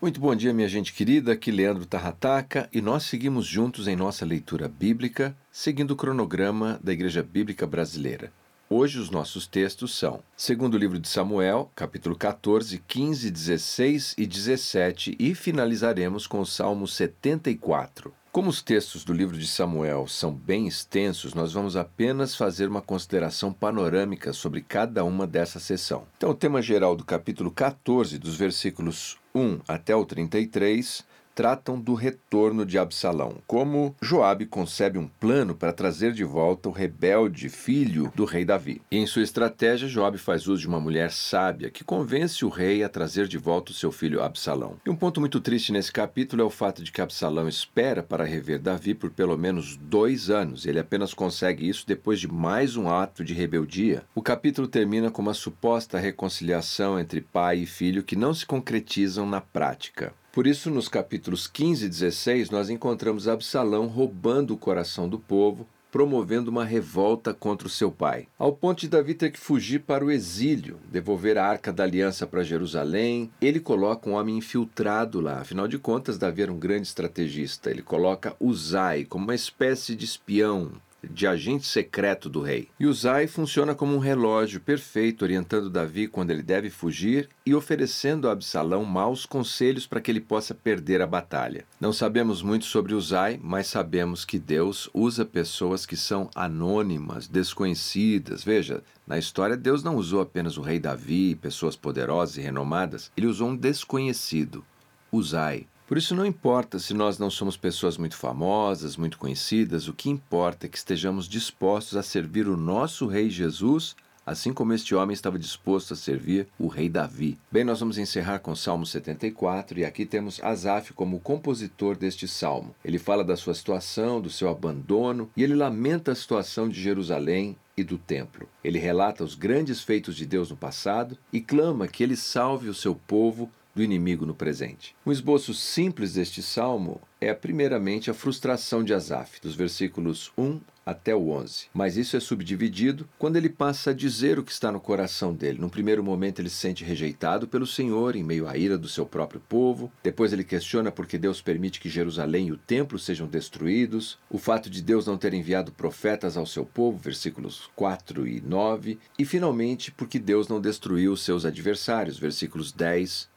Muito bom dia, minha gente querida. Aqui Leandro Tarrataca e nós seguimos juntos em nossa leitura bíblica, seguindo o cronograma da Igreja Bíblica Brasileira. Hoje os nossos textos são: segundo livro de Samuel, capítulo 14, 15, 16 e 17, e finalizaremos com o Salmo 74. Como os textos do livro de Samuel são bem extensos, nós vamos apenas fazer uma consideração panorâmica sobre cada uma dessa sessão. Então, o tema geral do capítulo 14, dos versículos 1 até o 33, tratam do retorno de Absalão, como Joabe concebe um plano para trazer de volta o rebelde filho do rei Davi. Em sua estratégia, Joabe faz uso de uma mulher sábia que convence o rei a trazer de volta o seu filho Absalão. E um ponto muito triste nesse capítulo é o fato de que Absalão espera para rever Davi por pelo menos dois anos. Ele apenas consegue isso depois de mais um ato de rebeldia. O capítulo termina com uma suposta reconciliação entre pai e filho que não se concretizam na prática. Por isso, nos capítulos 15 e 16, nós encontramos Absalão roubando o coração do povo, promovendo uma revolta contra o seu pai, ao ponto de Davi ter que fugir para o exílio, devolver a arca da aliança para Jerusalém. Ele coloca um homem infiltrado lá, afinal de contas, Davi era um grande estrategista. Ele coloca Uzai como uma espécie de espião, de agente secreto do rei. E Uzai funciona como um relógio perfeito, orientando Davi quando ele deve fugir e oferecendo a Absalão maus conselhos para que ele possa perder a batalha. Não sabemos muito sobre Uzai, mas sabemos que Deus usa pessoas que são anônimas, desconhecidas. Veja, na história Deus não usou apenas o rei Davi, pessoas poderosas e renomadas, ele usou um desconhecido, Uzai. Por isso, não importa se nós não somos pessoas muito famosas, muito conhecidas, o que importa é que estejamos dispostos a servir o nosso Rei Jesus, assim como este homem estava disposto a servir o Rei Davi. Bem, nós vamos encerrar com o Salmo 74 e aqui temos Asaf como compositor deste salmo. Ele fala da sua situação, do seu abandono e ele lamenta a situação de Jerusalém e do templo. Ele relata os grandes feitos de Deus no passado e clama que ele salve o seu povo do inimigo no presente. Um esboço simples deste salmo é, primeiramente, a frustração de Asaf, dos versículos 1 até o 11. Mas isso é subdividido quando ele passa a dizer o que está no coração dele. No primeiro momento, ele se sente rejeitado pelo Senhor, em meio à ira do seu próprio povo. Depois, ele questiona por que Deus permite que Jerusalém e o templo sejam destruídos. O fato de Deus não ter enviado profetas ao seu povo, versículos 4 e 9. E, finalmente, porque Deus não destruiu os seus adversários, versículos 10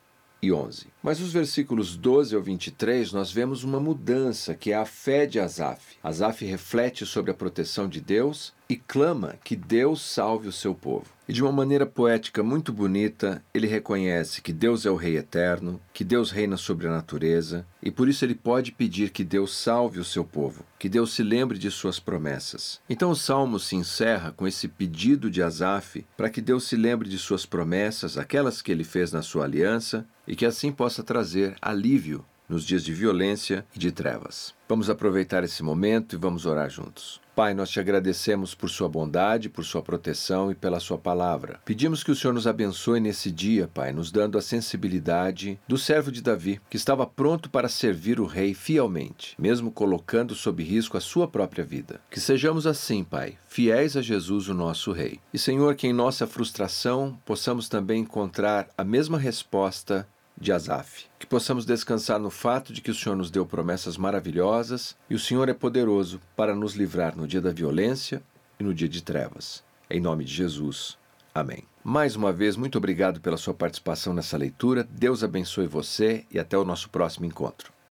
e 11. Mas os versículos 12 ao 23 nós vemos uma mudança, que é a fé de Asaf. Asaf reflete sobre a proteção de Deus e clama que Deus salve o seu povo. E de uma maneira poética muito bonita, ele reconhece que Deus é o Rei eterno, que Deus reina sobre a natureza, e por isso ele pode pedir que Deus salve o seu povo, que Deus se lembre de suas promessas. Então o salmo se encerra com esse pedido de Asaf para que Deus se lembre de suas promessas, aquelas que ele fez na sua aliança, e que assim possa trazer alívio nos dias de violência e de trevas. Vamos aproveitar esse momento e vamos orar juntos. Pai, nós te agradecemos por sua bondade, por sua proteção e pela sua palavra. Pedimos que o Senhor nos abençoe nesse dia, Pai, nos dando a sensibilidade do servo de Davi, que estava pronto para servir o rei fielmente, mesmo colocando sob risco a sua própria vida. Que sejamos assim, Pai, fiéis a Jesus, o nosso rei. E Senhor, que em nossa frustração possamos também encontrar a mesma resposta de Asaf. Que possamos descansar no fato de que o Senhor nos deu promessas maravilhosas e o Senhor é poderoso para nos livrar no dia da violência e no dia de trevas. Em nome de Jesus. Amém. Mais uma vez, muito obrigado pela sua participação nessa leitura. Deus abençoe você e até o nosso próximo encontro.